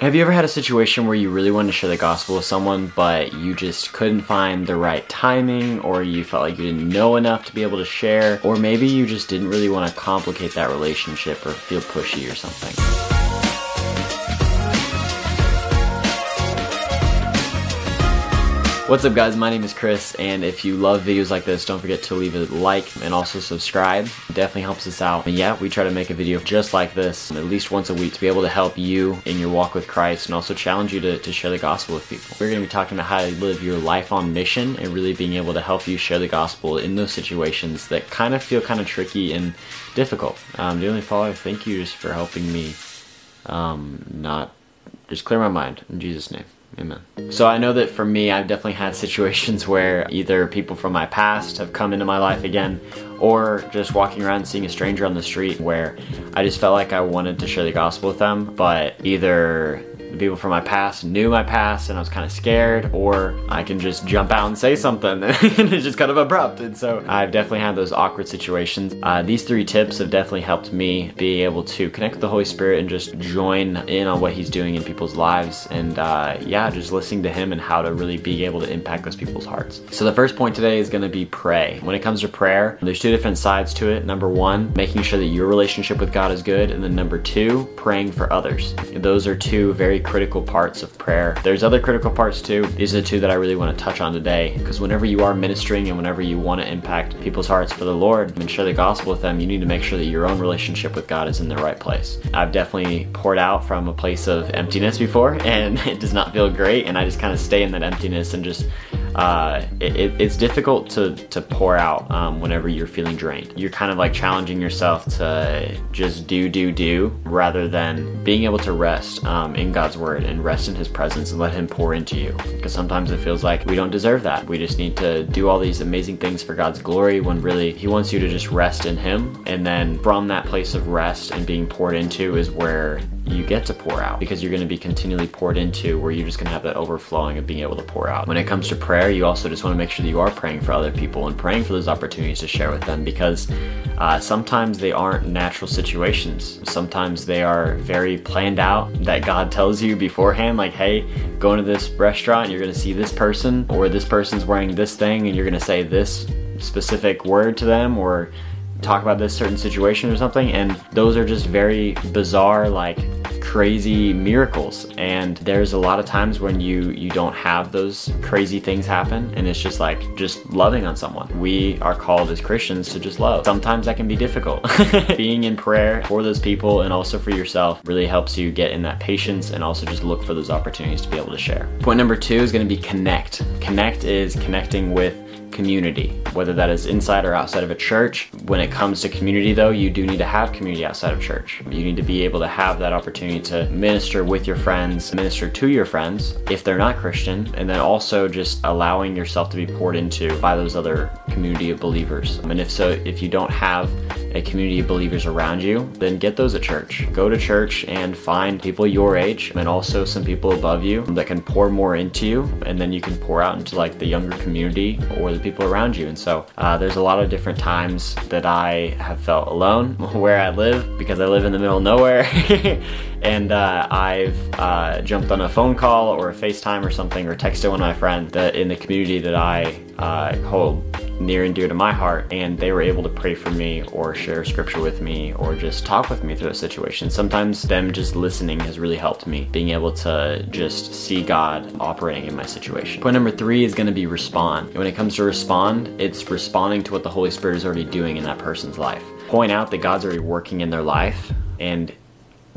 Have you ever had a situation where you really wanted to share the gospel with someone, but you just couldn't find the right timing, or you felt like you didn't know enough to be able to share, or maybe you just didn't really want to complicate that relationship or feel pushy or something? What's up guys, my name is Chris, and if you love videos like this, don't forget to leave a like and also subscribe. It definitely helps us out. And yeah, we try to make a video just like this at least once a week to be able to help you in your walk with Christ and also challenge you to, to share the gospel with people. We're going to be talking about how to live your life on mission and really being able to help you share the gospel in those situations that kind of feel kind of tricky and difficult. Um, dearly Father, thank you just for helping me um, not just clear my mind in Jesus' name. Amen. So I know that for me, I've definitely had situations where either people from my past have come into my life again, or just walking around seeing a stranger on the street where I just felt like I wanted to share the gospel with them, but either the people from my past knew my past and I was kind of scared, or I can just jump out and say something and it's just kind of abrupt. And so I've definitely had those awkward situations. Uh, these three tips have definitely helped me be able to connect with the Holy Spirit and just join in on what He's doing in people's lives. And uh, yeah, just listening to Him and how to really be able to impact those people's hearts. So the first point today is going to be pray. When it comes to prayer, there's two different sides to it. Number one, making sure that your relationship with God is good. And then number two, praying for others. Those are two very critical parts of prayer. There's other critical parts too. These are the two that I really want to touch on today because whenever you are ministering and whenever you want to impact people's hearts for the Lord and share the gospel with them, you need to make sure that your own relationship with God is in the right place. I've definitely poured out from a place of emptiness before and it does not feel great and I just kind of stay in that emptiness and just uh, it, it's difficult to, to pour out um, whenever you're feeling drained. You're kind of like challenging yourself to just do, do, do, rather than being able to rest um, in God's Word and rest in His presence and let Him pour into you. Because sometimes it feels like we don't deserve that. We just need to do all these amazing things for God's glory when really He wants you to just rest in Him. And then from that place of rest and being poured into is where you get to pour out because you're going to be continually poured into where you're just going to have that overflowing of being able to pour out. When it comes to prayer, you also just want to make sure that you are praying for other people and praying for those opportunities to share with them because uh, sometimes they aren't natural situations. Sometimes they are very planned out that God tells you beforehand, like, hey, go into this restaurant, you're going to see this person, or this person's wearing this thing, and you're going to say this specific word to them, or talk about this certain situation or something and those are just very bizarre like crazy miracles. And there's a lot of times when you you don't have those crazy things happen and it's just like just loving on someone. We are called as christians to just love. Sometimes that can be difficult. Being in prayer for those people and also for yourself really helps you get in that patience and also just look for those opportunities to be able to share. Point number two is going to be connect. Connect is connecting with community, whether that is inside or outside of a church. When it comes to community, though, you do need to have community outside of church. You need to be able to have that opportunity to minister with your friends, minister to your friends if they're not Christian, and then also just allowing yourself to be poured into by those other community of believers. And if so, if you don't have a community of believers around you, then get those at church. Go to church and find people your age and also some people above you that can pour more into you, and then you can pour out into like the younger community or the people around you. And so uh, there's a lot of different times that I have felt alone where I live because I live in the middle of nowhere. and uh, I've uh, jumped on a phone call or a FaceTime or something or texted one of my friends that in the community that I uh, hold near and dear to my heart and they were able to pray for me or share scripture with me or just talk with me through a situation. Sometimes them just listening has really helped me being able to just see god operating in my situation. Point number three is going to be respond. When it comes to respond it's responding to what the holy spirit is already doing in that person's life. Point out that god's already working in their life and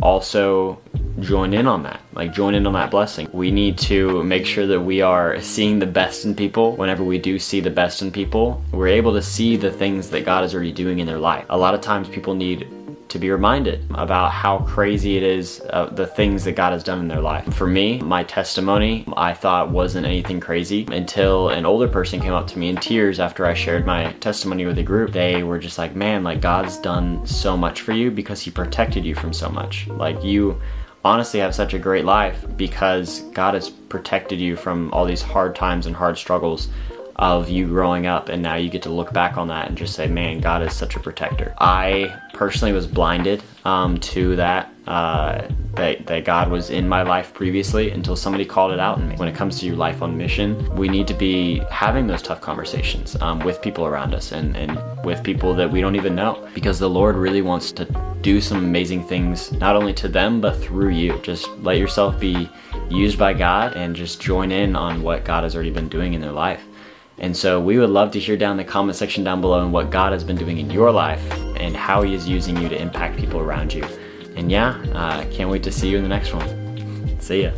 also join in on that. Like join in on that blessing. We need to make sure that we are seeing the best in people. Whenever we do see the best in people, we're able to see the things that God is already doing in their life. A lot of times people need to be reminded about how crazy it is, uh, the things that God has done in their life. For me, my testimony I thought wasn't anything crazy until an older person came up to me in tears after I shared my testimony with the group. They were just like, man, like God's done so much for you because He protected you from so much. Like you honestly have such a great life because God has protected you from all these hard times and hard struggles of you growing up and now you get to look back on that and just say man god is such a protector. I personally was blinded um, to that uh, that, that God was in my life previously until somebody called it out in me. When it comes to your life on mission, we need to be having those tough conversations um, with people around us and, and with people that we don't even know because the Lord really wants to do some amazing things, not only to them, but through you. Just let yourself be used by God and just join in on what God has already been doing in their life. And so we would love to hear down in the comment section down below and what God has been doing in your life and how He is using you to impact people around you. And yeah, uh, can't wait to see you in the next one. See ya.